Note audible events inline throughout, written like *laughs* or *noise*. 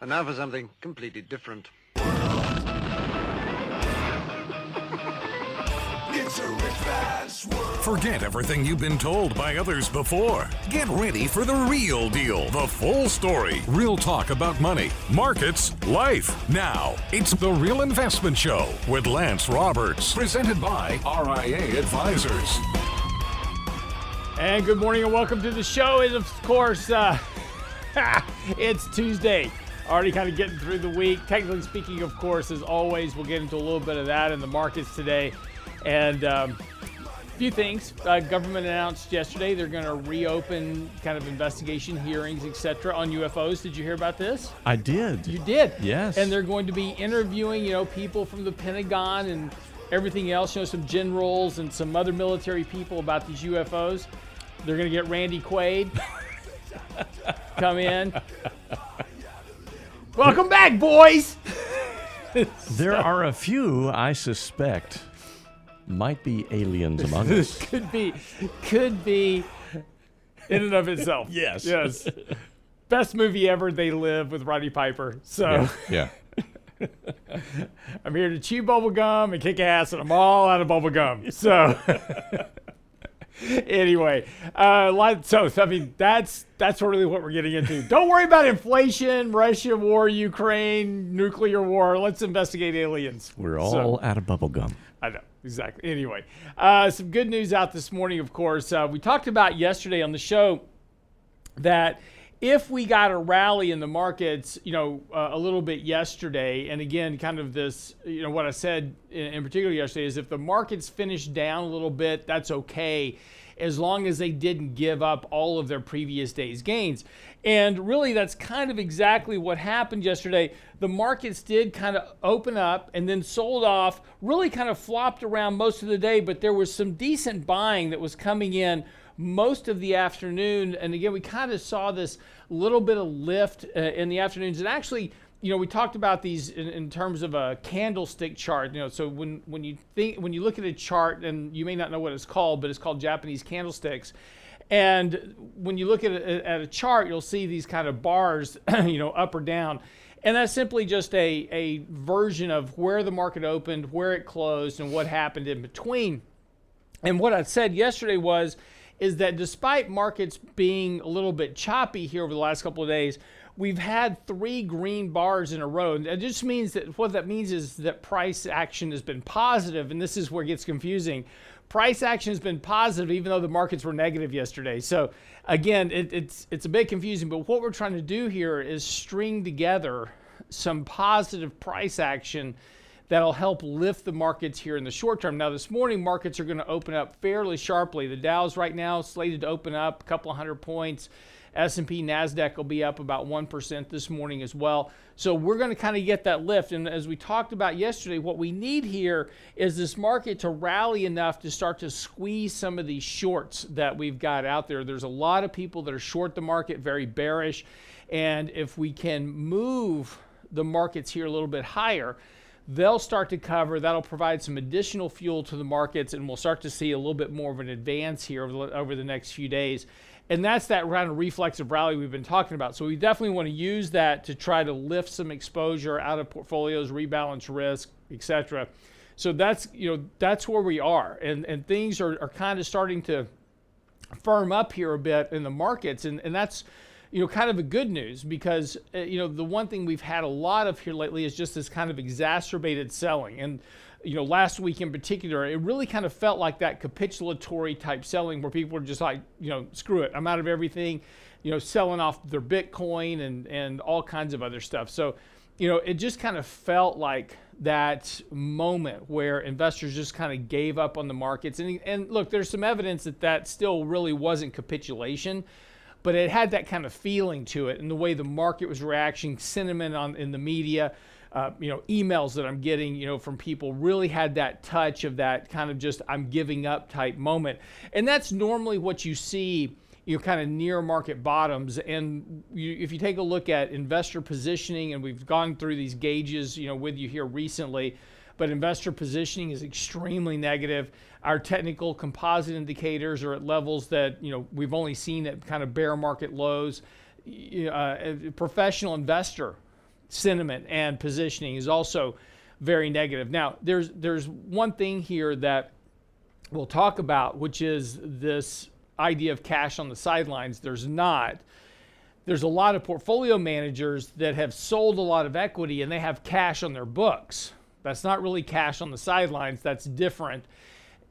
And now for something completely different. Forget everything you've been told by others before. Get ready for the real deal, the full story, real talk about money, markets, life. Now, it's The Real Investment Show with Lance Roberts, presented by RIA Advisors. And good morning and welcome to the show. And of course, uh, *laughs* it's Tuesday. Already kind of getting through the week. Technically speaking, of course, as always, we'll get into a little bit of that in the markets today. And um, a few things. Uh, government announced yesterday they're going to reopen kind of investigation hearings, etc., on UFOs. Did you hear about this? I did. You did. Yes. And they're going to be interviewing, you know, people from the Pentagon and everything else. You know, some generals and some other military people about these UFOs. They're going to get Randy Quaid *laughs* come in. Welcome back, boys. *laughs* There are a few I suspect might be aliens among *laughs* us. This could be, could be, in and of itself. *laughs* Yes. Yes. Best movie ever. They live with Roddy Piper. So yeah. I'm here to chew bubble gum and kick ass, and I'm all out of bubble gum. So. *laughs* anyway, uh, so I mean that's that's really what we're getting into. Don't worry about inflation, Russia war, Ukraine, nuclear war. Let's investigate aliens. We're So- all out of bubble gum. I know, exactly. Anyway, uh, some good news out this morning, of course. Uh, we talked about yesterday on the show that if we got a rally in the markets, you know, uh, a little bit yesterday, and again, kind of this, you know, what I said in, in particular yesterday is if the markets finished down a little bit, that's okay, as long as they didn't give up all of their previous day's gains. And really, that's kind of exactly what happened yesterday. The markets did kind of open up and then sold off, really kind of flopped around most of the day, but there was some decent buying that was coming in most of the afternoon. And again, we kind of saw this little bit of lift uh, in the afternoons. And actually, you know, we talked about these in, in terms of a candlestick chart. You know, so when when you think when you look at a chart, and you may not know what it's called, but it's called Japanese candlesticks. And when you look at a, at a chart, you'll see these kind of bars, *clears throat* you know, up or down. And that's simply just a, a version of where the market opened, where it closed, and what happened in between. And what I said yesterday was, is that despite markets being a little bit choppy here over the last couple of days, we've had three green bars in a row. And it just means that what that means is that price action has been positive, and this is where it gets confusing. Price action has been positive, even though the markets were negative yesterday. So again, it, it's it's a bit confusing. But what we're trying to do here is string together some positive price action that'll help lift the markets here in the short term. Now, this morning, markets are going to open up fairly sharply. The Dow's right now slated to open up a couple hundred points. S&P, Nasdaq will be up about 1% this morning as well. So we're going to kind of get that lift. And as we talked about yesterday, what we need here is this market to rally enough to start to squeeze some of these shorts that we've got out there. There's a lot of people that are short the market, very bearish. And if we can move the markets here a little bit higher, they'll start to cover. That'll provide some additional fuel to the markets, and we'll start to see a little bit more of an advance here over the, over the next few days. And that's that kind of reflexive rally we've been talking about. So we definitely want to use that to try to lift some exposure out of portfolios, rebalance risk, etc. So that's you know that's where we are, and and things are, are kind of starting to firm up here a bit in the markets, and and that's you know, kind of a good news because, uh, you know, the one thing we've had a lot of here lately is just this kind of exacerbated selling. And, you know, last week in particular, it really kind of felt like that capitulatory type selling where people were just like, you know, screw it, I'm out of everything, you know, selling off their Bitcoin and, and all kinds of other stuff. So, you know, it just kind of felt like that moment where investors just kind of gave up on the markets. And, and look, there's some evidence that that still really wasn't capitulation but it had that kind of feeling to it and the way the market was reacting sentiment on in the media uh, you know emails that i'm getting you know from people really had that touch of that kind of just i'm giving up type moment. And that's normally what you see you know kind of near market bottoms. And you, if you take a look at investor positioning and we've gone through these gauges you know with you here recently but investor positioning is extremely negative. Our technical composite indicators are at levels that you know we've only seen at kind of bear market lows. Uh, professional investor sentiment and positioning is also very negative. Now, there's there's one thing here that we'll talk about, which is this idea of cash on the sidelines. There's not. There's a lot of portfolio managers that have sold a lot of equity and they have cash on their books. That's not really cash on the sidelines. That's different.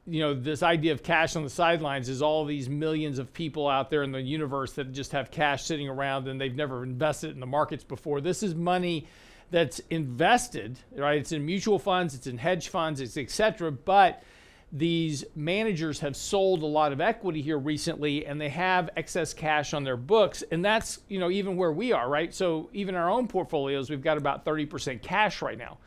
You know, this idea of cash on the sidelines is all these millions of people out there in the universe that just have cash sitting around and they've never invested in the markets before. This is money that's invested, right? It's in mutual funds, it's in hedge funds, it's etc. But these managers have sold a lot of equity here recently and they have excess cash on their books and that's you know even where we are right so even our own portfolios we've got about 30% cash right now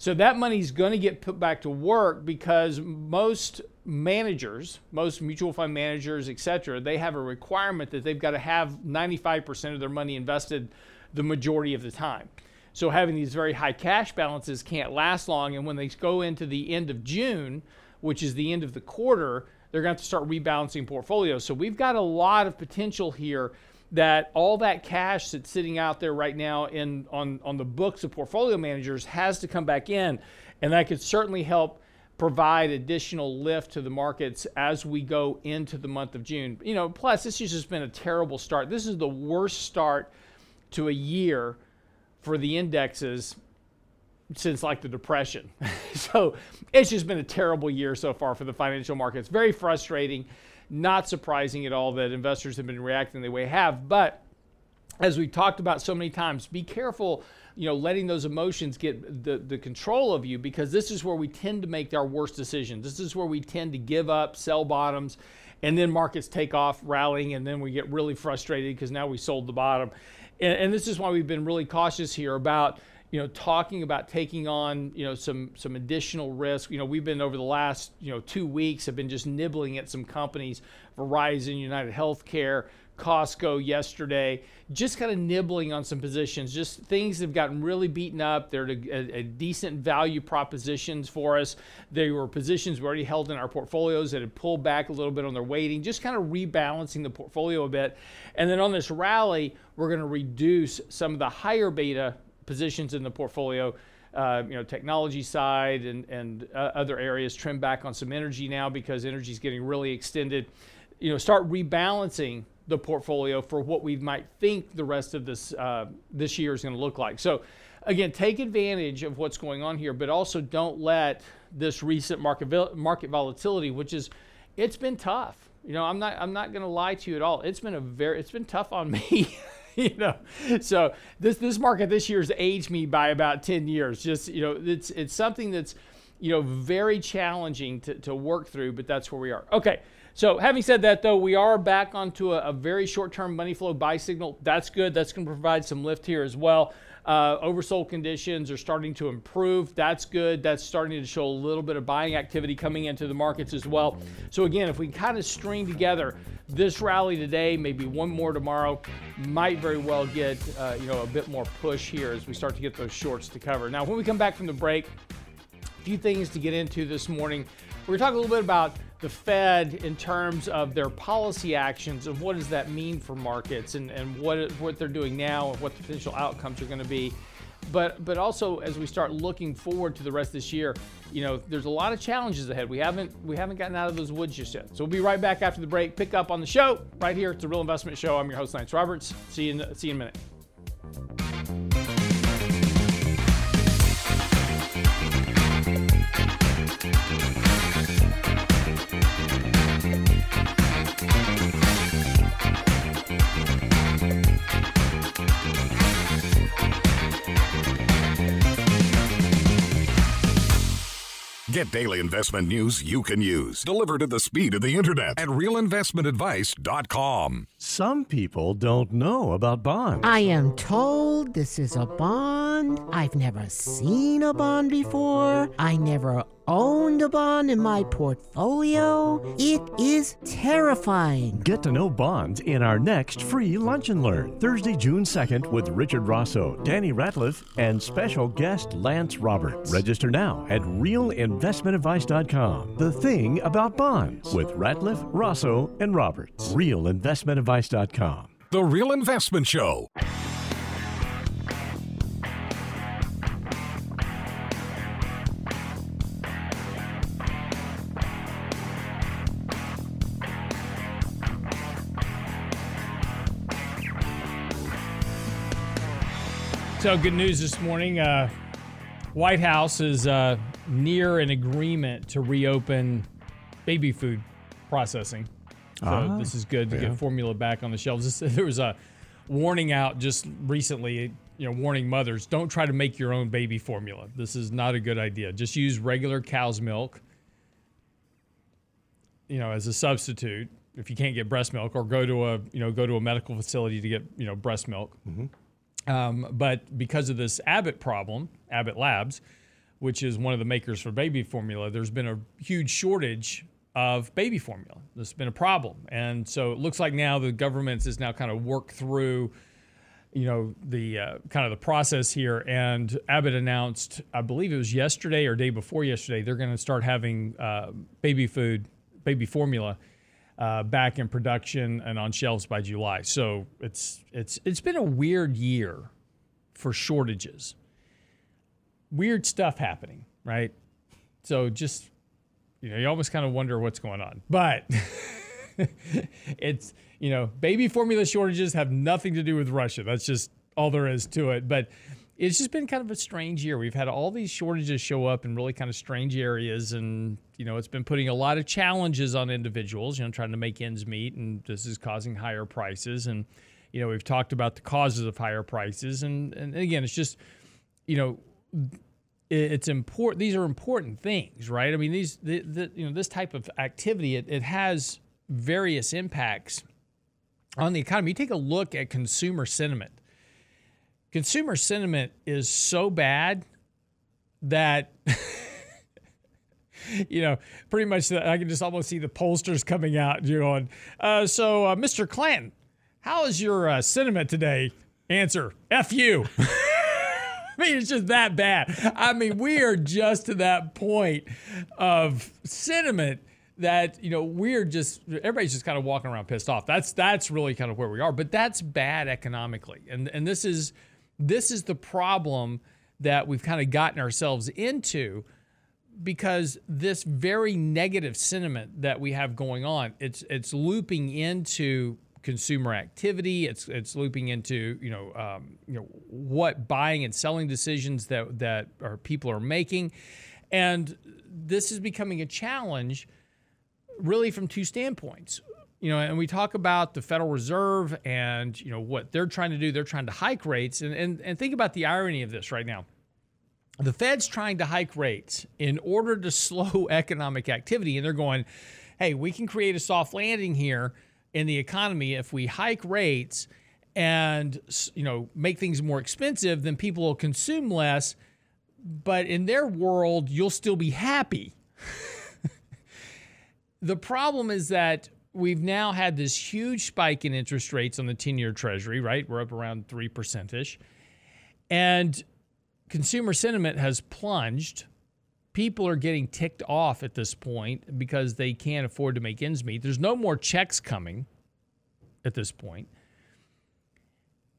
so that money's going to get put back to work because most managers, most mutual fund managers, et cetera, they have a requirement that they've got to have 95% of their money invested the majority of the time. So having these very high cash balances can't last long. And when they go into the end of June, which is the end of the quarter, they're going to to start rebalancing portfolios. So we've got a lot of potential here that all that cash that's sitting out there right now in on, on the books of portfolio managers has to come back in. And that could certainly help provide additional lift to the markets as we go into the month of June. You know, plus this has just been a terrible start. This is the worst start to a year for the indexes since like the depression. *laughs* so it's just been a terrible year so far for the financial markets. Very frustrating. Not surprising at all that investors have been reacting the way they have. But as we've talked about so many times, be careful, you know, letting those emotions get the, the control of you because this is where we tend to make our worst decisions. This is where we tend to give up, sell bottoms, and then markets take off rallying, and then we get really frustrated because now we sold the bottom. And, and this is why we've been really cautious here about you know, talking about taking on, you know, some some additional risk. You know, we've been over the last, you know, two weeks have been just nibbling at some companies, Verizon, United Healthcare, Costco yesterday, just kind of nibbling on some positions. Just things have gotten really beaten up. They're a, a, decent value propositions for us. They were positions we already held in our portfolios that had pulled back a little bit on their weighting, just kind of rebalancing the portfolio a bit. And then on this rally, we're going to reduce some of the higher beta positions in the portfolio. Uh, you know, technology side and, and uh, other areas trim back on some energy now because energy is getting really extended. You know, start rebalancing the portfolio for what we might think the rest of this uh, this year is going to look like. So, again, take advantage of what's going on here, but also don't let this recent market market volatility, which is it's been tough. You know, I'm not I'm not going to lie to you at all. It's been a very it's been tough on me. *laughs* *laughs* you know, so this this market this year has aged me by about ten years. Just you know, it's it's something that's you know very challenging to, to work through, but that's where we are. Okay. So, having said that, though, we are back onto a, a very short term money flow buy signal. That's good. That's going to provide some lift here as well. Uh, oversold conditions are starting to improve. That's good. That's starting to show a little bit of buying activity coming into the markets as well. So, again, if we kind of string together this rally today, maybe one more tomorrow, might very well get uh, you know a bit more push here as we start to get those shorts to cover. Now, when we come back from the break, a few things to get into this morning. We're talking a little bit about the Fed in terms of their policy actions and what does that mean for markets and, and what, what they're doing now and what the potential outcomes are going to be. But, but also as we start looking forward to the rest of this year, you know, there's a lot of challenges ahead. We haven't we haven't gotten out of those woods just yet. So we'll be right back after the break. Pick up on the show right here. It's a real investment show. I'm your host, Lance Roberts. See you in, see you in a minute. Get daily investment news you can use, delivered at the speed of the internet at realinvestmentadvice.com. Some people don't know about bonds. I am told this is a bond. I've never seen a bond before. I never owned a bond in my uh-huh. portfolio. It is terrifying. Get to know bonds in our next free Lunch and Learn, Thursday, June 2nd, with Richard Rosso, Danny Ratliff, and special guest Lance Roberts. Register now at realinvestmentadvice.com. The thing about bonds with Ratliff, Rosso, and Roberts. Realinvestmentadvice.com. The Real Investment Show. So, good news this morning. Uh, White House is uh, near an agreement to reopen baby food processing. So, Ah, this is good to yeah. get formula back on the shelves. This, *laughs* there was a warning out just recently, you know, warning mothers don't try to make your own baby formula. This is not a good idea. Just use regular cow's milk, you know, as a substitute if you can't get breast milk, or go to a, you know, go to a medical facility to get, you know, breast milk. Um, but because of this Abbott problem, Abbott Labs, which is one of the makers for baby formula, there's been a huge shortage of baby formula. There's been a problem. And so it looks like now the government is now kind of worked through, you know, the uh, kind of the process here. And Abbott announced, I believe it was yesterday or day before yesterday, they're going to start having uh, baby food, baby formula uh, back in production and on shelves by July. So it's it's it's been a weird year for shortages. Weird stuff happening, right? So just you know, you almost kind of wonder what's going on. But *laughs* it's you know, baby formula shortages have nothing to do with Russia. That's just all there is to it. But it's just been kind of a strange year. We've had all these shortages show up in really kind of strange areas, and you know, it's been putting a lot of challenges on individuals. You know, trying to make ends meet, and this is causing higher prices. And you know, we've talked about the causes of higher prices, and and again, it's just you know it's important these are important things right i mean these the, the, you know this type of activity it, it has various impacts on the economy you take a look at consumer sentiment consumer sentiment is so bad that *laughs* you know pretty much the, i can just almost see the pollsters coming out you know, going uh, so uh, mr clanton how is your uh, sentiment today answer f you *laughs* I mean, it's just that bad. I mean, we are just to that point of sentiment that you know we're just everybody's just kind of walking around pissed off. That's that's really kind of where we are. But that's bad economically, and and this is this is the problem that we've kind of gotten ourselves into because this very negative sentiment that we have going on it's it's looping into consumer activity. It's it's looping into you know um, you know what buying and selling decisions that that our people are making. And this is becoming a challenge really from two standpoints you know and we talk about the federal reserve and you know what they're trying to do. They're trying to hike rates. And and, and think about the irony of this right now. The Fed's trying to hike rates in order to *laughs* slow economic activity. And they're going, hey, we can create a soft landing here in the economy if we hike rates and you know make things more expensive then people will consume less. But in their world you'll still be happy. *laughs* The problem is that we've now had this huge spike in interest rates on the 10-year treasury right we're up around 3% ish and consumer sentiment has plunged. People are getting ticked off at this point because they can't afford to make ends meet. There's no more checks coming at this point.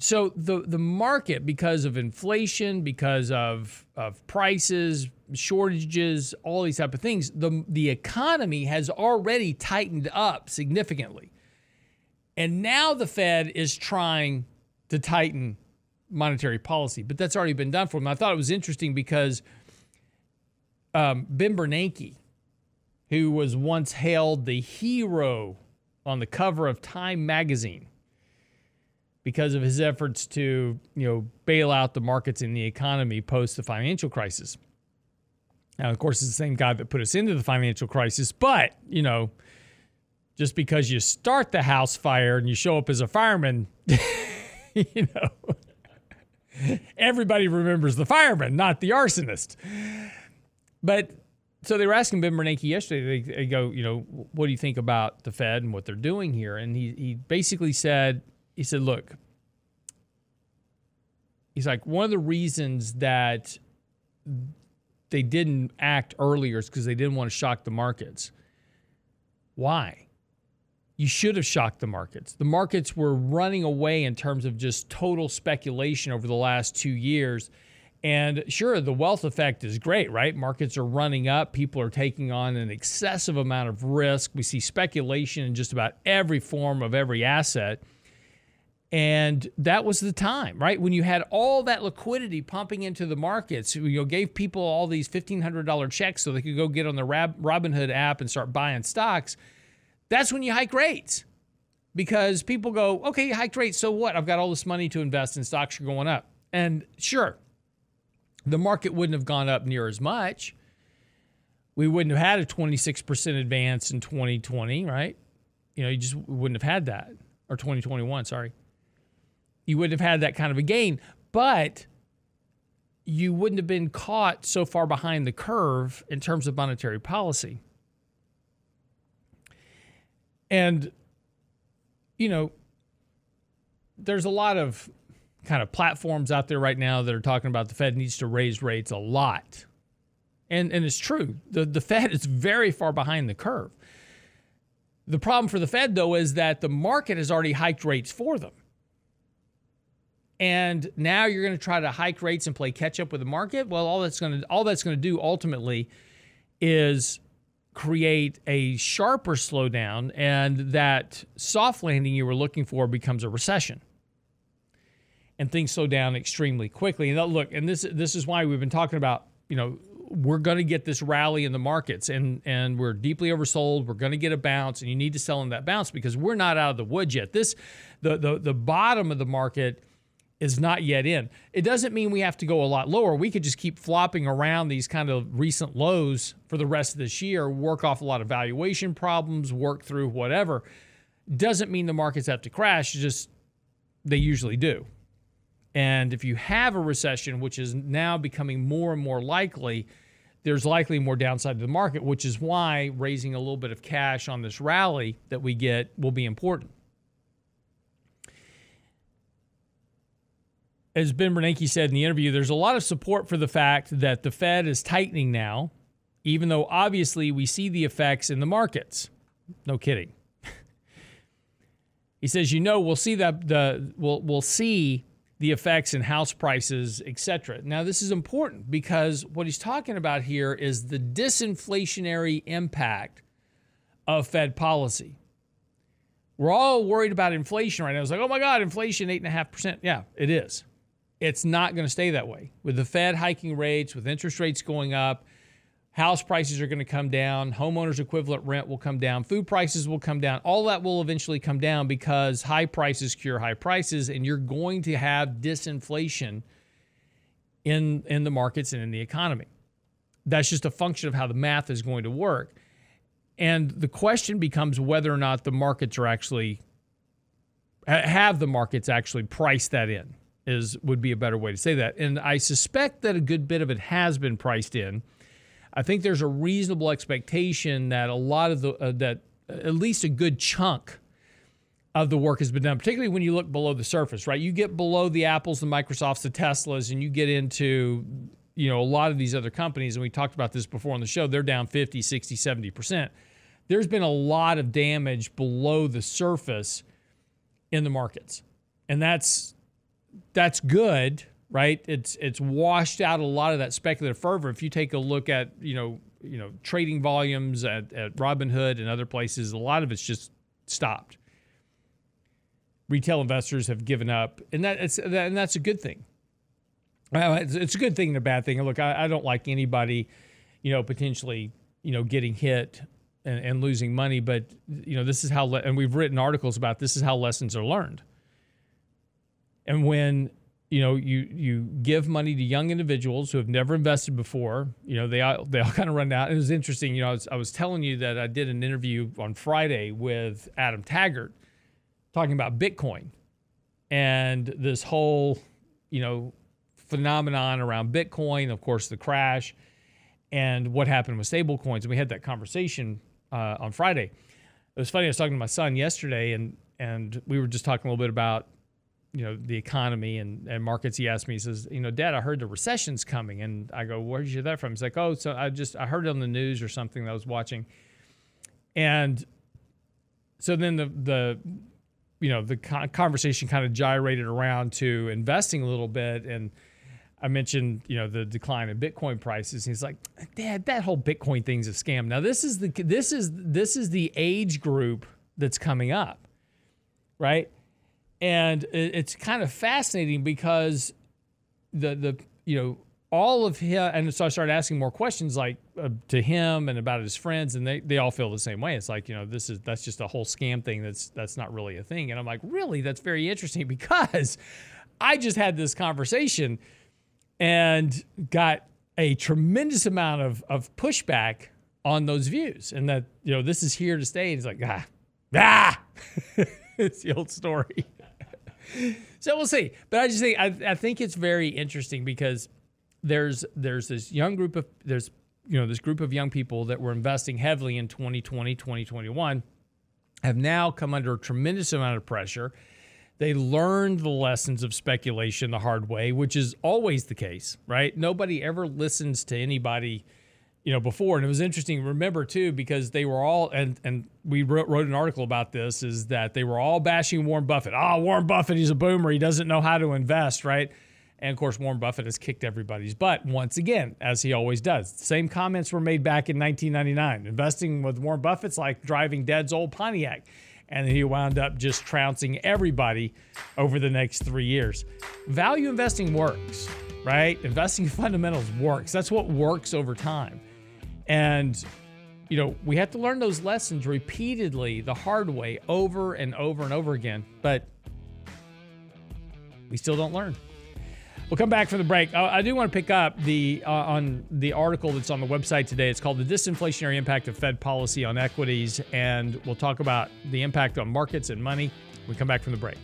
So the the market, because of inflation, because of of prices, shortages, all these type of things, the the economy has already tightened up significantly. And now the Fed is trying to tighten monetary policy, but that's already been done for them. I thought it was interesting because um, Ben Bernanke, who was once hailed the hero on the cover of Time magazine because of his efforts to, you know, bail out the markets in the economy post the financial crisis. Now, of course, it's the same guy that put us into the financial crisis, but, you know, just because you start the house fire and you show up as a fireman, *laughs* you know, everybody remembers the fireman, not the arsonist. But so they were asking Ben Bernanke yesterday. They, they go, you know, what do you think about the Fed and what they're doing here? And he he basically said, he said, look, he's like one of the reasons that they didn't act earlier is because they didn't want to shock the markets. Why? you should have shocked the markets. The markets were running away in terms of just total speculation over the last two years. And sure, the wealth effect is great, right? Markets are running up. People are taking on an excessive amount of risk. We see speculation in just about every form of every asset. And that was the time, right? When you had all that liquidity pumping into the markets, you know, gave people all these $1,500 checks so they could go get on the Robinhood app and start buying stocks. That's when you hike rates because people go, okay, you hiked rates. So what? I've got all this money to invest in stocks are going up. And sure, the market wouldn't have gone up near as much. We wouldn't have had a 26% advance in 2020, right? You know, you just wouldn't have had that. Or 2021, sorry you wouldn't have had that kind of a gain, but you wouldn't have been caught so far behind the curve in terms of monetary policy. And, you know, there's a lot of kind of platforms out there right now that are talking about the Fed needs to raise rates a lot. And, and it's true. The, the Fed is very far behind the curve. The problem for the Fed, though, is that the market has already hiked rates for them and now you're going to try to hike rates and play catch up with the market. Well, all that's going to all that's going to do ultimately is create a sharper slowdown, and that soft landing you were looking for becomes a recession, and things slow down extremely quickly. And uh, look, and this this is why we've been talking about you know we're going to get this rally in the markets and and we're deeply oversold we're going to get a bounce and you need to sell in that bounce because we're not out of the woods yet this the the, the bottom of the market is not yet in. It doesn't mean we have to go a lot lower. We could just keep flopping around these kind of recent lows for the rest of this year, work off a lot of valuation problems, work through whatever. Doesn't mean the markets have to crash, just they usually do. And if you have a recession, which is now becoming more and more likely, there's likely more downside to the market, which is why raising a little bit of cash on this rally that we get will be important. As Ben Bernanke said in the interview, there's a lot of support for the fact that the Fed is tightening now, even though obviously we see the effects in the markets. No kidding. *laughs* he says, you know, we'll see that the we'll we'll see the effects in house prices, etc. Now, this is important because what he's talking about here is the disinflationary impact of Fed policy. We're all worried about inflation right now. It's like, oh my God, inflation, 8.5%. Yeah, it is it's not going to stay that way. With the Fed hiking rates, with interest rates going up, house prices are going to come down, homeowners equivalent rent will come down, food prices will come down. All that will eventually come down because high prices cure high prices and you're going to have disinflation in in the markets and in the economy. That's just a function of how the math is going to work. And the question becomes whether or not the markets are actually have the markets actually priced that in is would be a better way to say that. And I suspect that a good bit of it has been priced in. I think there's a reasonable expectation that a lot of the uh, that at least a good chunk of the work has been done, particularly when you look below the surface, right? You get below the Apples, the Microsofts, the Teslas, and you get into you know a lot of these other companies and we talked about this before on the show they're down 50 60 70% there's been a lot of damage below the surface in the markets and that's that's good, right? It's it's washed out a lot of that speculative fervor. If you take a look at you know you know trading volumes at, at Robinhood and other places, a lot of it's just stopped. Retail investors have given up, and that it's and that's a good thing. It's a good thing and a bad thing. look, I, I don't like anybody, you know, potentially you know getting hit and, and losing money, but you know this is how and we've written articles about this is how lessons are learned and when you know you you give money to young individuals who have never invested before, you know they all, they all *laughs* kind of run out. It was interesting. You know, I was, I was telling you that I did an interview on Friday with Adam Taggart talking about Bitcoin and this whole you know phenomenon around Bitcoin. Of course, the crash and what happened with stablecoins. And we had that conversation uh, on Friday. It was funny. I was talking to my son yesterday, and and we were just talking a little bit about you know the economy and, and markets he asked me he says you know dad i heard the recession's coming. And i go where did you hear that from? He's like oh so i just i heard it on the news or something that i was watching. And so then the the you know the conversation kind of gyrated around to investing a little bit. And i mentioned you know the decline in bitcoin prices. He's like dad that whole bitcoin thing's a scam. Now this is the this is this is the age group that's coming up right and it's kind of fascinating because the the you know all of him and so I started asking more questions like uh, to him and about his friends and they, they all feel the same way. It's like, you know, this is that's just a whole scam thing that's that's not really a thing. And I'm like, "Really? That's very interesting *laughs* because I just had this conversation and got a tremendous amount of of pushback on those views and that, you know, this is here to stay. And it's like, ah, ah. *laughs* it's the old story. So we'll see. But I just think I, I think it's very interesting because there's there's this young group of there's you know this group of young people that were investing heavily in 2020 2021 have now come under a tremendous amount of pressure they learned the lessons of speculation the hard way which is always the case right nobody ever listens to anybody you know before and it was interesting remember too because they were all and and we wrote, wrote an article about this is that they were all bashing warren buffett oh warren buffett he's a boomer he doesn't know how to invest right and of course, Warren Buffett has kicked everybody's butt once again, as he always does. Same comments were made back in 1999. Investing with Warren Buffett's like driving Dad's old Pontiac. And he wound up just trouncing everybody over the next three years. Value investing works, right? Investing fundamentals works. That's what works over time. And, you know, we have to learn those lessons repeatedly, the hard way, over and over and over again. But we still don't learn. We'll come back from the break. Uh, I do want to pick up the uh, on the article that's on the website today. It's called "The Disinflationary Impact of Fed Policy on Equities," and we'll talk about the impact on markets and money. we come back from the break.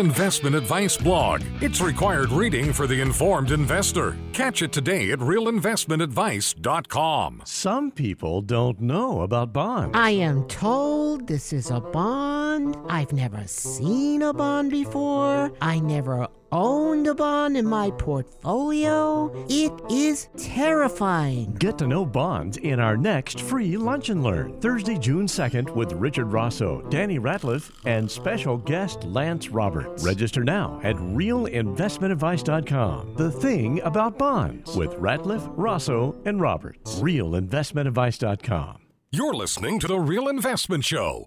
Investment Advice blog. It's required reading for the informed investor. Catch it today at realinvestmentadvice.com. Some people don't know about bonds. I am told this is a bond. I've never seen a bond before. I never owned a bond in my portfolio. It is terrifying. Get to know bonds in our next free Lunch and Learn, Thursday, June 2nd, with Richard Rosso, Danny Ratliff, and special guest Lance Roberts. Register now at realinvestmentadvice.com. The thing about bonds with Ratliff, Rosso, and Roberts. Realinvestmentadvice.com. You're listening to The Real Investment Show.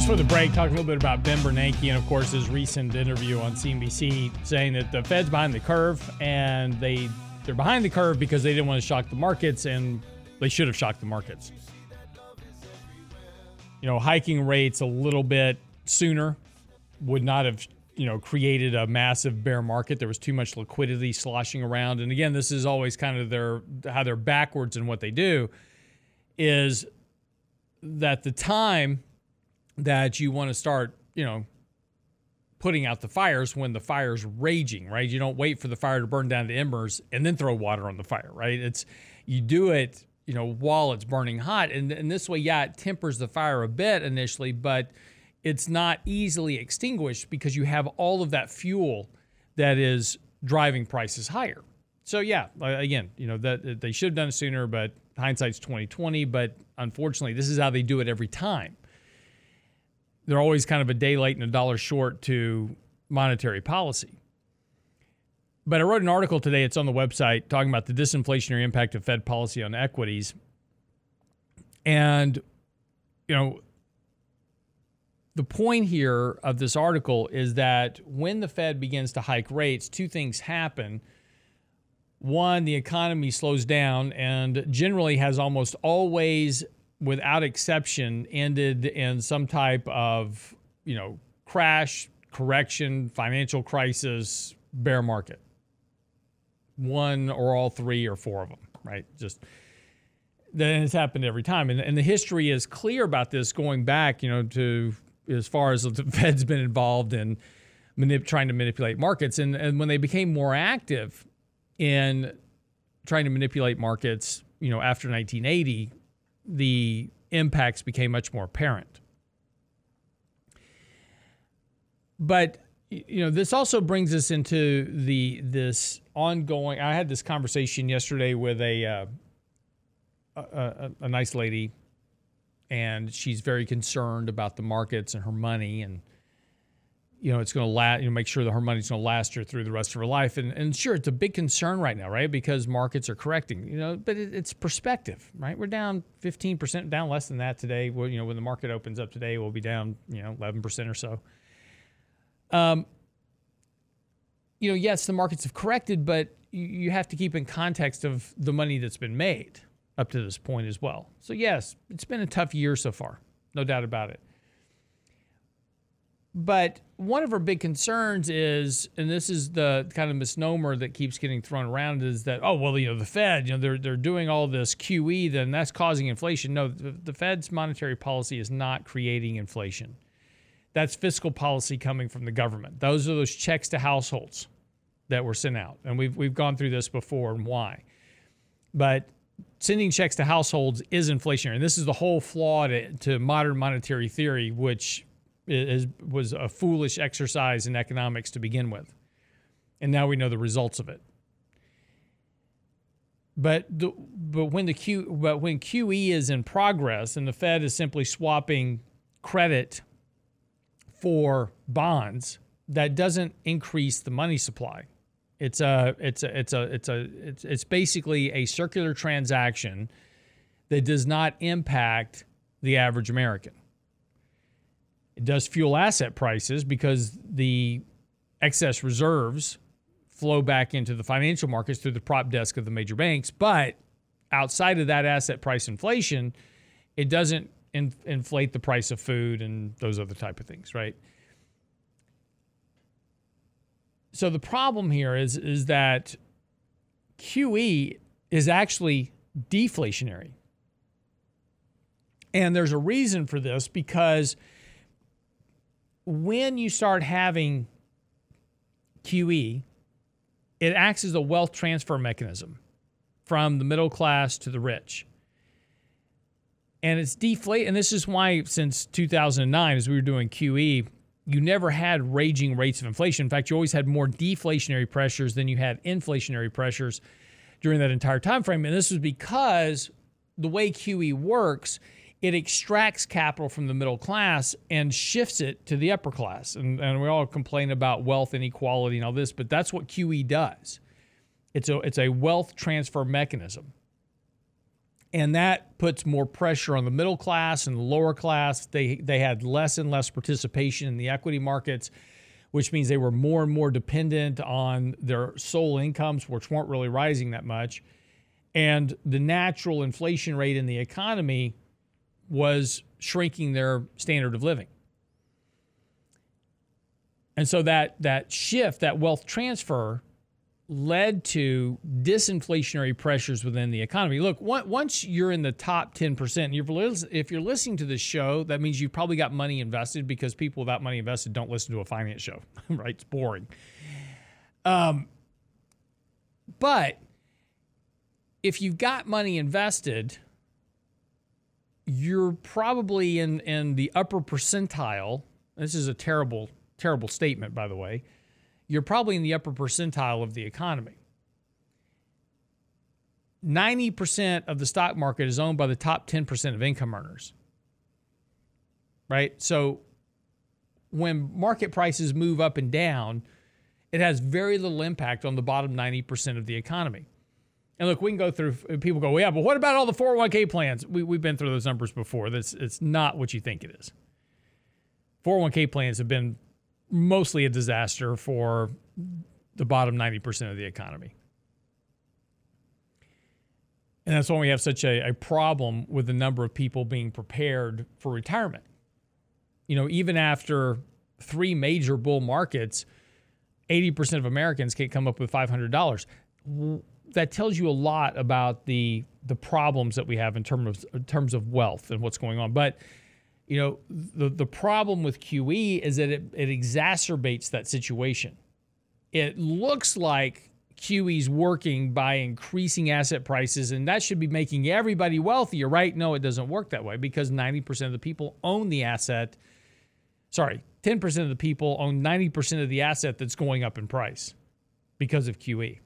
Just for the break, talk a little bit about Ben Bernanke and, of course, his recent interview on CNBC saying that the Fed's behind the curve and they they're behind the curve because they didn't want to shock the markets and they should have shocked the markets. You know, hiking rates a little bit sooner would not have you know created a massive bear market. There was too much liquidity sloshing around, and again, this is always kind of their how they're backwards in what they do. Is that the time that you want to start, you know, putting out the fires when the fire's raging, right? You don't wait for the fire to burn down to embers and then throw water on the fire, right? It's you do it, you know, while it's burning hot. And, and this way, yeah, it tempers the fire a bit initially, but it's not easily extinguished because you have all of that fuel that is driving prices higher. So yeah, again, you know, that they should have done it sooner, but hindsight's 2020, but unfortunately, this is how they do it every time they're always kind of a day late and a dollar short to monetary policy. But I wrote an article today, it's on the website, talking about the disinflationary impact of Fed policy on equities. And, you know, the point here of this article is that when the Fed begins to hike rates, two things happen. One, the economy slows down and generally has almost always without exception, ended in some type of, you know, crash, correction, financial crisis, bear market. One or all three or four of them, right? Just then it's happened every time. And, and the history is clear about this going back, you know, to as far as the *laughs* Fed's been involved in manip- trying to manipulate markets. And, and when they became more active in trying to manipulate markets, you know, after 1980, the impacts became much more apparent. But you know, this also brings us into the this ongoing. I had this conversation yesterday with a uh, a, a, a nice lady, and she's very concerned about the markets and her money, and you know, it's going to last. You know, make sure that her money's going to last her through the rest of her life. And and sure, it's a big concern right now, right? Because markets are correcting. You know, but it, it's perspective, right? We're down 15 percent, down less than that today. Well, you know, when the market opens up today, we'll be down, you know, 11 percent or so. Um, you know, yes, the markets have corrected, but you have to keep in context of the money that's been made up to this point as well. So yes, it's been a tough year so far, no doubt about it. But one of our big concerns is, and this is the kind of misnomer that keeps getting thrown around, is that oh well, you know the Fed, you know they're they're doing all this QE, then that's causing inflation. No, the, the Fed's monetary policy is not creating inflation. That's fiscal policy coming from the government. Those are those checks to households that were sent out, and we've we've gone through this before and why. But sending checks to households is inflationary. And this is the whole flaw to, to modern monetary theory, which is, was a foolish exercise in economics to begin with. And now we know the results of it. But the, but when the Q but when QE is in progress and the Fed is simply swapping credit for bonds, that doesn't increase the money supply. It's a it's a it's a it's a it's, it's basically a circular transaction that does not impact the average American. It does fuel asset prices because the excess reserves flow back into the financial markets through the prop desk of the major banks. But outside of that asset price inflation, it doesn't in, inflate the price of food and those other type of things, right? So the problem here is is that QE is actually deflationary. And there's a reason for this because when you start having QE, it acts as a wealth transfer mechanism from the middle class to the rich. And it's deflate and this is why since 2009 as we were doing QE, you never had raging rates of inflation. In fact, you always had more deflationary pressures than you had inflationary pressures during that entire time frame. And this was because the way QE works it extracts capital from the middle class and shifts it to the upper class. And, and we all complain about wealth inequality and all this, but that's what QE does. It's a, it's a wealth transfer mechanism. And that puts more pressure on the middle class and the lower class. They, they had less and less participation in the equity markets, which means they were more and more dependent on their sole incomes, which weren't really rising that much. And the natural inflation rate in the economy was shrinking their standard of living. And so that that shift, that wealth transfer led to disinflationary pressures within the economy. Look, once you're in the top 10%, if you're listening to this show, that means you've probably got money invested because people without money invested don't listen to a finance show, *laughs* right? It's boring. Um, but if you've got money invested, you're probably in, in the upper percentile. This is a terrible, terrible statement, by the way. You're probably in the upper percentile of the economy. 90% of the stock market is owned by the top 10% of income earners. Right? So when market prices move up and down, it has very little impact on the bottom 90% of the economy. And look, we can go through. Uh, people go, well, yeah, but what about all the 401k plans? We, we've been through those numbers before. That's it's not what you think it is. 401k plans have been mostly a disaster for the bottom 90% of the economy. And that's why we have such a, a problem with the number of people being prepared for retirement. You know, even after three major bull markets, 80% of Americans can't come up with $500 that tells you a lot about the the problems that we have in terms of in terms of wealth and what's going on. But you know, the the problem with QE is that it, it exacerbates that situation. It looks like QE's working by increasing asset prices, and that should be making everybody wealthier, right? No, it doesn't work that way because 90% of the people own the asset. Sorry, 10% of the people own 90% of the asset that's going up in price because of QE.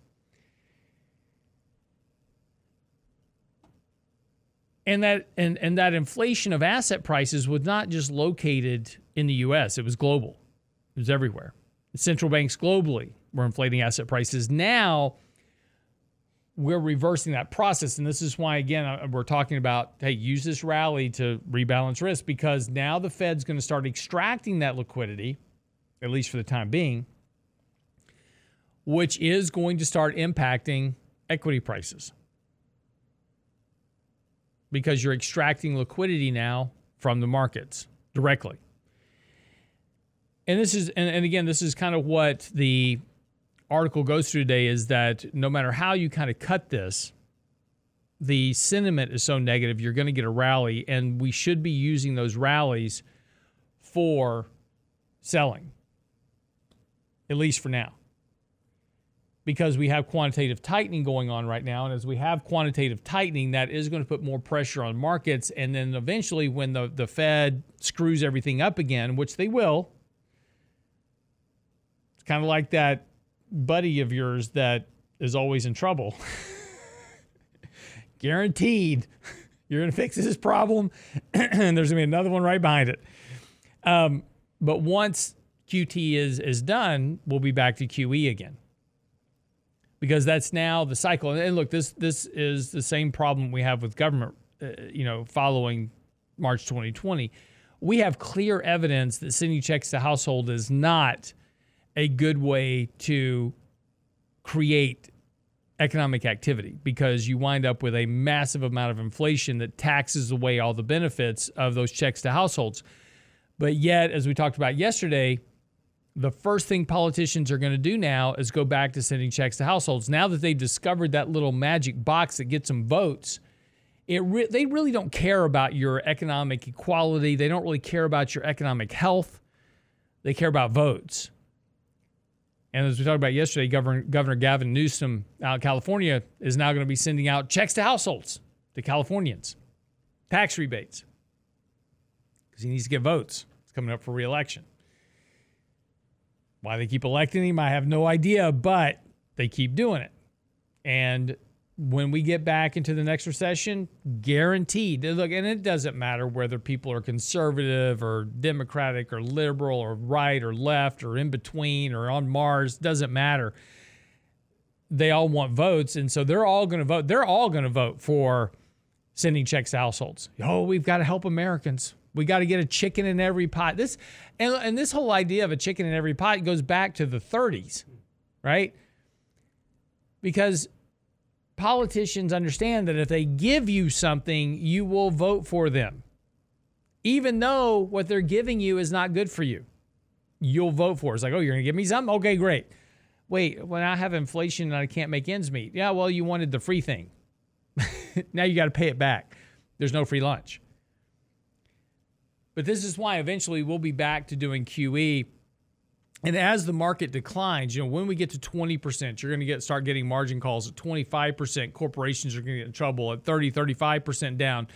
And that and, and that inflation of asset prices was not just located in the US, it was global. It was everywhere. Central banks globally were inflating asset prices. Now we're reversing that process. And this is why, again, we're talking about hey, use this rally to rebalance risk because now the Fed's going to start extracting that liquidity, at least for the time being, which is going to start impacting equity prices because you're extracting liquidity now from the markets directly. And this is, and, and again, this is kind of what the article goes through today is that no matter how you kind of cut this, the sentiment is so negative, you're going to get a rally, and we should be using those rallies for selling, at least for now. Because we have quantitative tightening going on right now. And as we have quantitative tightening, that is going to put more pressure on markets. And then eventually, when the, the Fed screws everything up again, which they will, it's kind of like that buddy of yours that is always in trouble. *laughs* Guaranteed, you're going to fix this problem, *clears throat* and there's going to be another one right behind it. Um, but once QT is is done, we'll be back to QE again because that's now the cycle. And look, this this is the same problem we have with government. Uh, you know, following March 2020, we have clear evidence that sending checks to household is not a good way to create economic activity because you wind up with a massive amount of inflation that taxes away all the benefits of those checks to households. But yet, as we talked about yesterday, the first thing politicians are going to do now is go back to sending checks to households. Now that they've discovered that little magic box that gets them votes, it re- they really don't care about your economic equality. They don't really care about your economic health. They care about votes. And as we talked about yesterday, Governor, Governor Gavin Newsom out in California is now going to be sending out checks to households, to Californians, tax rebates, because he needs to get votes. It's coming up for reelection. Why they keep electing him, I have no idea, but they keep doing it. And when we get back into the next recession, guaranteed. Look, and it doesn't matter whether people are conservative or democratic or liberal or right or left or in between or on Mars, doesn't matter. They all want votes, and so they're all going to vote. They're all going to vote for sending checks to households. Oh, we've got to help Americans. We got to get a chicken in every pot. This and, and this whole idea of a chicken in every pot goes back to the 30s, right? Because politicians understand that if they give you something, you will vote for them. Even though what they're giving you is not good for you, you'll vote for it. It's like, oh, you're going to give me something? Okay, great. Wait, when I have inflation and I can't make ends meet, yeah, well, you wanted the free thing. *laughs* now you got to pay it back. There's no free lunch. But this is why eventually we'll be back to doing QE and as the market declines, you know, when we get to 20%, you're going to get start getting margin calls at 25%. Corporations are going to get in trouble at 30, 35% down.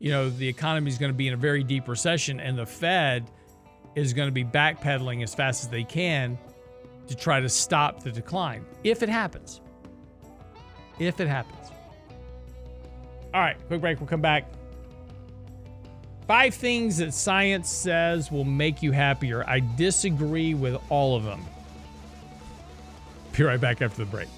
You know, the economy is going to be in a very deep recession, and the Fed is going to be backpedaling as fast as they can to try to stop the decline if it happens. If it happens. All right, quick break. We'll come back. Five things that science says will make you happier. I disagree with all of them. Be right back after the break.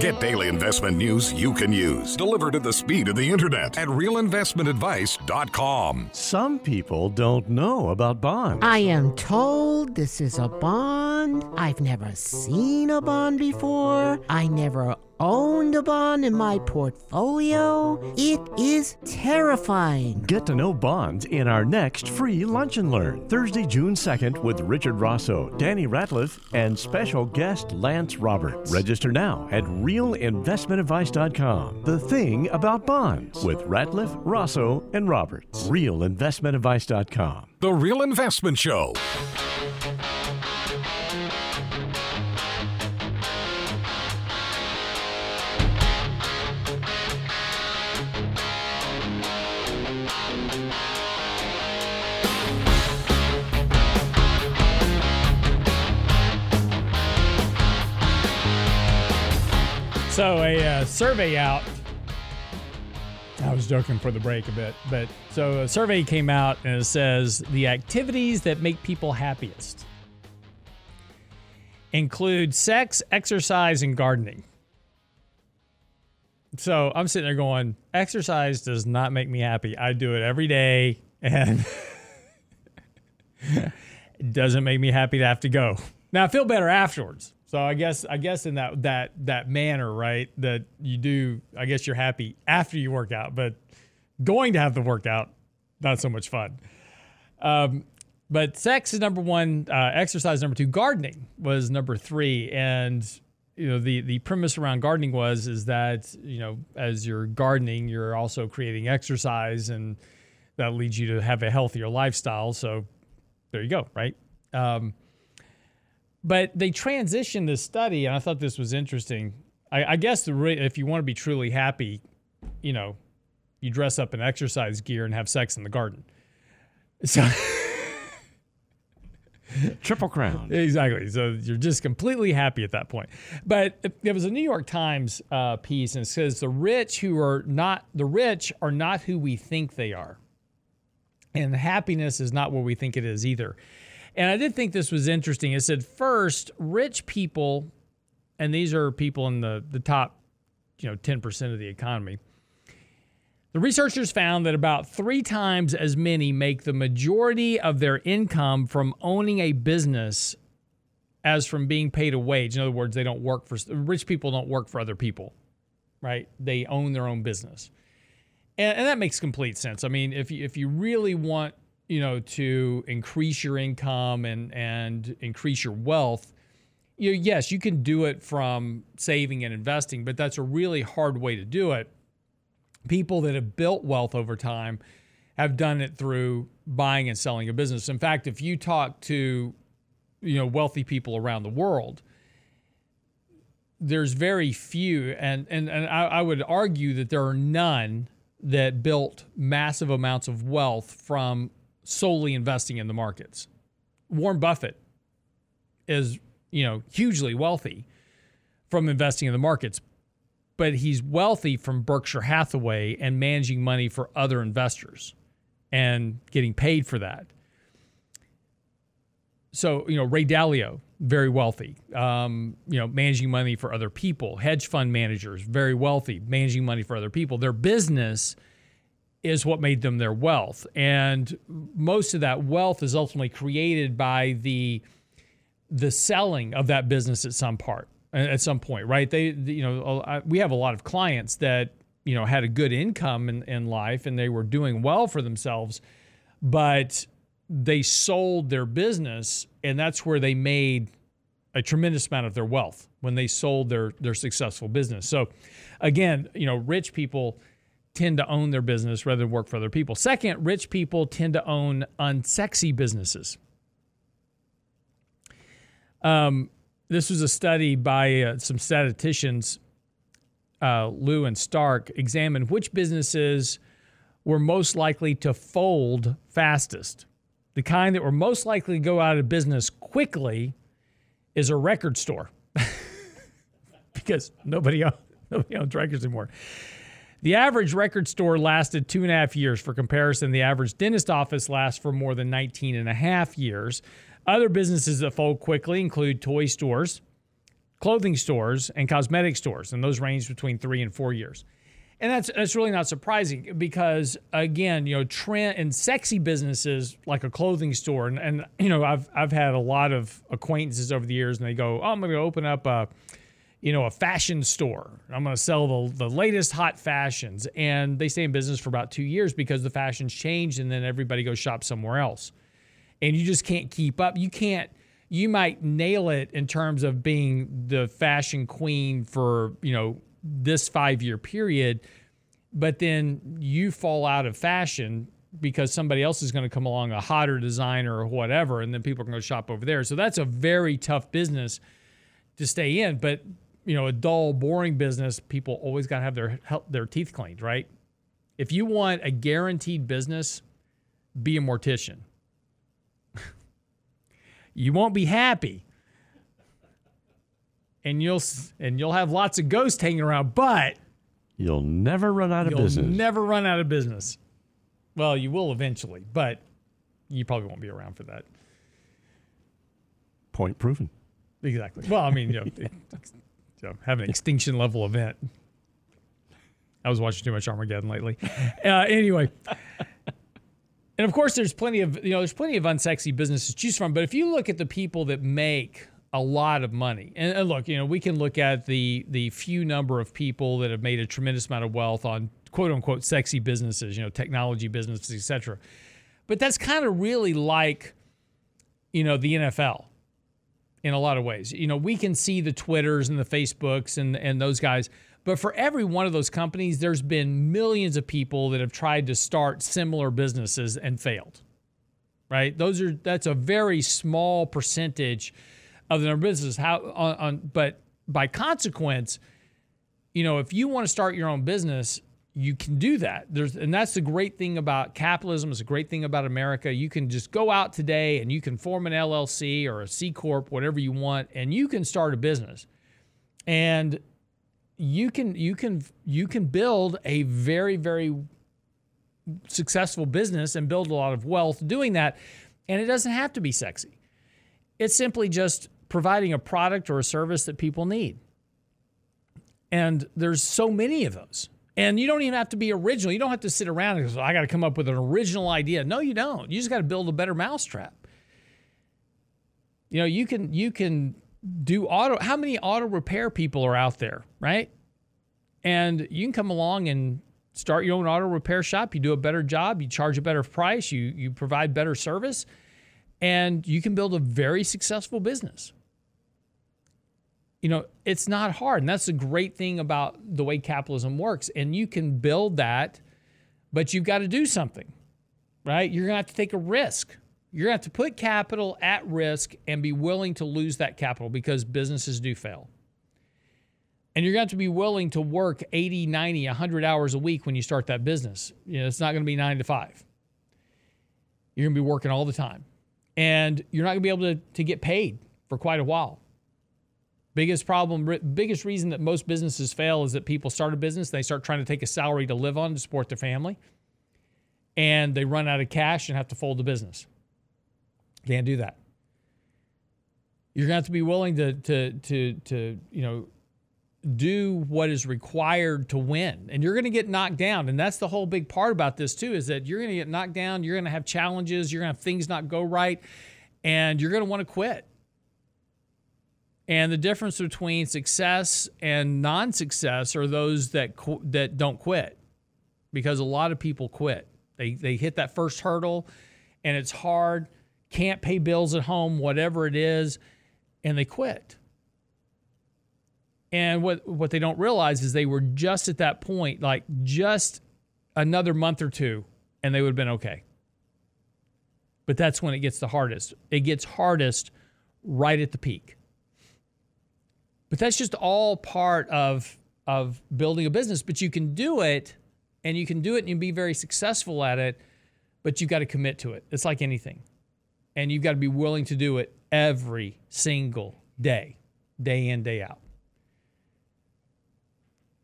Get daily investment news you can use, delivered at the speed of the internet at realinvestmentadvice.com. Some people don't know about bonds. I am told this is a bond. I've never seen a bond before. I never owned a bond in my uh-huh. portfolio. It is terrifying. Get to know bonds in our next free Lunch and Learn, Thursday, June 2nd, with Richard Rosso, Danny Ratliff, and special guest Lance Roberts. Register now at realinvestmentadvice.com. The thing about bonds with Ratliff, Rosso, and Roberts. Realinvestmentadvice.com. The Real Investment Show. So a uh, survey out. I was joking for the break a bit, but so a survey came out and it says the activities that make people happiest include sex, exercise, and gardening. So I'm sitting there going, exercise does not make me happy. I do it every day and *laughs* it doesn't make me happy to have to go. Now I feel better afterwards. So I guess I guess in that that that manner, right? That you do. I guess you're happy after you work out, but going to have the workout, not so much fun. Um, but sex is number one. Uh, exercise number two. Gardening was number three, and you know the the premise around gardening was is that you know as you're gardening, you're also creating exercise, and that leads you to have a healthier lifestyle. So there you go, right? Um, but they transitioned this study, and I thought this was interesting. I, I guess the re- if you want to be truly happy, you know, you dress up in exercise gear and have sex in the garden. So *laughs* Triple Crown. exactly. So you're just completely happy at that point. But there was a New York Times uh, piece, and it says the rich who are not the rich are not who we think they are, and happiness is not what we think it is either. And I did think this was interesting. It said first, rich people, and these are people in the the top, you know, ten percent of the economy. The researchers found that about three times as many make the majority of their income from owning a business as from being paid a wage. In other words, they don't work for rich people don't work for other people, right? They own their own business, and, and that makes complete sense. I mean, if you, if you really want you know to increase your income and and increase your wealth, you yes, you can do it from saving and investing, but that's a really hard way to do it people that have built wealth over time have done it through buying and selling a business. In fact, if you talk to you know wealthy people around the world, there's very few, and and, and I, I would argue that there are none that built massive amounts of wealth from solely investing in the markets. Warren Buffett is you know hugely wealthy from investing in the markets, but he's wealthy from Berkshire Hathaway and managing money for other investors and getting paid for that. So, you know, Ray Dalio, very wealthy, um, you know, managing money for other people. Hedge fund managers, very wealthy, managing money for other people. Their business is what made them their wealth. And most of that wealth is ultimately created by the the selling of that business at some part at some point, right? They, you know, we have a lot of clients that, you know, had a good income in, in life and they were doing well for themselves, but they sold their business and that's where they made a tremendous amount of their wealth when they sold their their successful business. So again, you know, rich people tend to own their business rather than work for other people. Second, rich people tend to own unsexy businesses. Um, this was a study by uh, some statisticians, uh, Luo and Stark, examined which businesses were most likely to fold fastest. The kind that were most likely to go out of business quickly is a record store *laughs* because nobody, own, nobody owns records anymore. The average record store lasted two and a half years. For comparison, the average dentist office lasts for more than 19 and a half years. Other businesses that fold quickly include toy stores, clothing stores and cosmetic stores, and those range between three and four years. And that's that's really not surprising because again, you know, trend and sexy businesses like a clothing store, and, and you know, I've I've had a lot of acquaintances over the years, and they go, "Oh, I'm going to open up a, you know, a fashion store. I'm going to sell the the latest hot fashions," and they stay in business for about two years because the fashions change, and then everybody goes shop somewhere else, and you just can't keep up. You can't. You might nail it in terms of being the fashion queen for you know this five year period, but then you fall out of fashion because somebody else is going to come along, a hotter designer or whatever, and then people can go shop over there. So that's a very tough business to stay in. But you know, a dull, boring business, people always got to have their their teeth cleaned, right? If you want a guaranteed business, be a mortician. *laughs* you won't be happy and you'll and you'll have lots of ghosts hanging around, but you'll never run out of you'll business. Never run out of business. Well, you will eventually, but you probably won't be around for that. Point proven. Exactly. Well, I mean, you know, *laughs* know, have an extinction level event. I was watching too much Armageddon lately. Uh, anyway. And of course, there's plenty of you know there's plenty of unsexy businesses to choose from. But if you look at the people that make a lot of money. And, and, look, you know, we can look at the the few number of people that have made a tremendous amount of wealth on quote unquote sexy businesses, you know, technology businesses, etc. But that's kind of really like, you know, the NFL in a lot of ways. You know, we can see the Twitters and the Facebooks and and those guys, but for every one of those companies, there's been millions of people that have tried to start similar businesses and failed. Right? Those are that's a very small percentage of their business. How on, on but by consequence, you know, if you want to start your own business, you can do that. There's and that's the great thing about capitalism. It's a great thing about America. You can just go out today and you can form an LLC or a C corp, whatever you want, and you can start a business. And you can you can you can build a very very successful business and build a lot of wealth doing that. And it doesn't have to be sexy. It's simply just providing a product or a service that people need. And there's so many of those. And you don't even have to be original. You don't have to sit around and go, I got to come up with an original idea. No, you don't. You just got to build a better mousetrap. You know, you can you can do auto how many auto repair people are out there, right? And you can come along and start your own auto repair shop. You do a better job, you charge a better price, you you provide better service, and you can build a very successful business you know, it's not hard. And that's the great thing about the way capitalism works. And you can build that, but you've got to do something, right? You're going to have to take a risk. You're going to have to put capital at risk and be willing to lose that capital because businesses do fail. And you're going to have to be willing to work 80, 90, 100 hours a week when you start that business. You know, it's not going to be nine to five. You're going to be working all the time. And you're not going to be able to, to get paid for quite a while Biggest problem, biggest reason that most businesses fail is that people start a business, they start trying to take a salary to live on to support their family, and they run out of cash and have to fold the business. Can't do that. You're going to have to be willing to, to, to, to, you know, do what is required to win and you're going to get knocked down and that's the whole big part about this too is that you're going to get knocked down you're going to have challenges you're going to have things not go right and you're going to want to quit and the difference between success and non-success are those that qu- that don't quit, because a lot of people quit. They they hit that first hurdle, and it's hard, can't pay bills at home, whatever it is, and they quit. And what what they don't realize is they were just at that point, like just another month or two, and they would have been okay. But that's when it gets the hardest. It gets hardest right at the peak. But that's just all part of of building a business. But you can do it, and you can do it, and you can be very successful at it. But you've got to commit to it. It's like anything, and you've got to be willing to do it every single day, day in, day out.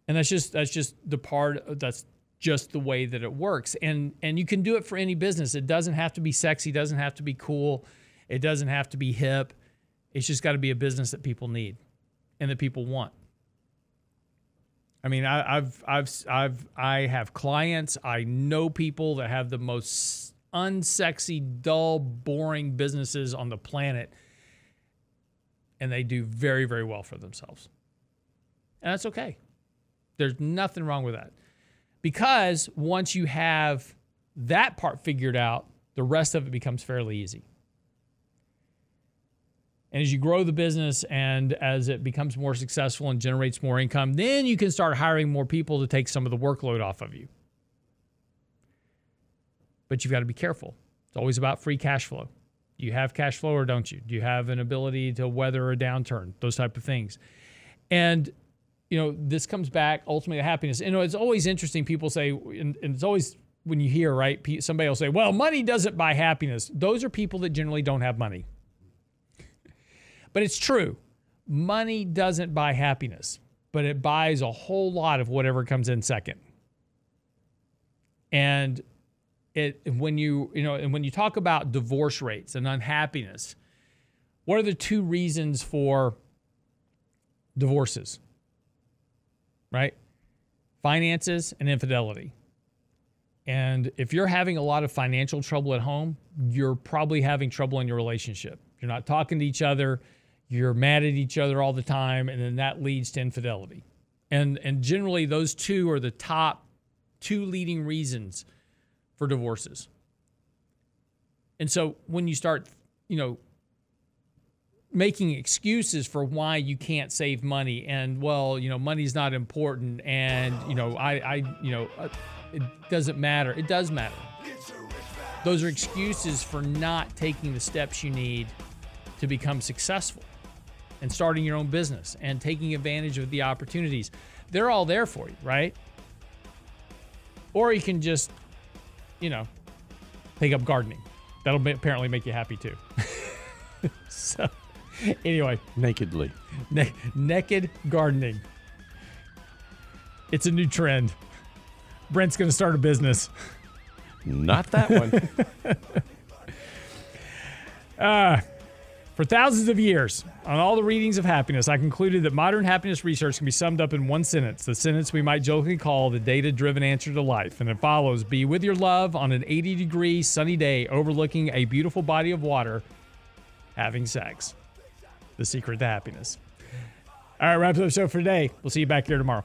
And that's just that's just the part that's just the way that it works. And and you can do it for any business. It doesn't have to be sexy, doesn't have to be cool, it doesn't have to be hip. It's just got to be a business that people need and that people want. I mean, I, I've, I've, I've, I have clients. I know people that have the most unsexy, dull, boring businesses on the planet, and they do very, very well for themselves. And that's okay. There's nothing wrong with that. Because once you have that part figured out, the rest of it becomes fairly easy. And as you grow the business and as it becomes more successful and generates more income, then you can start hiring more people to take some of the workload off of you. But you've got to be careful. It's always about free cash flow. Do you have cash flow or don't you? Do you have an ability to weather a downturn? Those type of things. And you know, this comes back ultimately to happiness. You know, it's always interesting. People say, and, and it's always when you hear, right? Somebody will say, well, money doesn't buy happiness. Those are people that generally don't have money. But it's true. Money doesn't buy happiness, but it buys a whole lot of whatever comes in second. And it when you, you know, and when you talk about divorce rates and unhappiness, what are the two reasons for divorces? Right? Finances and infidelity. And if you're having a lot of financial trouble at home, you're probably having trouble in your relationship. You're not talking to each other you're mad at each other all the time, and then that leads to infidelity. And, and generally, those two are the top two leading reasons for divorces. And so when you start, you know, making excuses for why you can't save money and well, you know, money's not important and, you know, I I, you know, uh, it doesn't matter. It does matter. Those are excuses for not taking the steps you need to become successful and starting your own business and taking advantage of the opportunities. They're all there for you, right? Or you can just, you know, take up gardening. That'll apparently make you happy too. *laughs* so, anyway, nakedly, na- naked gardening. It's a new trend. Brent's going to start a business. Not that one. uh, *laughs* for thousands of years, on all the readings of happiness, I concluded that modern happiness research can be summed up in one sentence, the sentence we might jokingly call the data driven answer to life. And it follows Be with your love on an 80 degree sunny day overlooking a beautiful body of water, having sex. The secret to happiness. All right, wraps up the show for today. We'll see you back here tomorrow.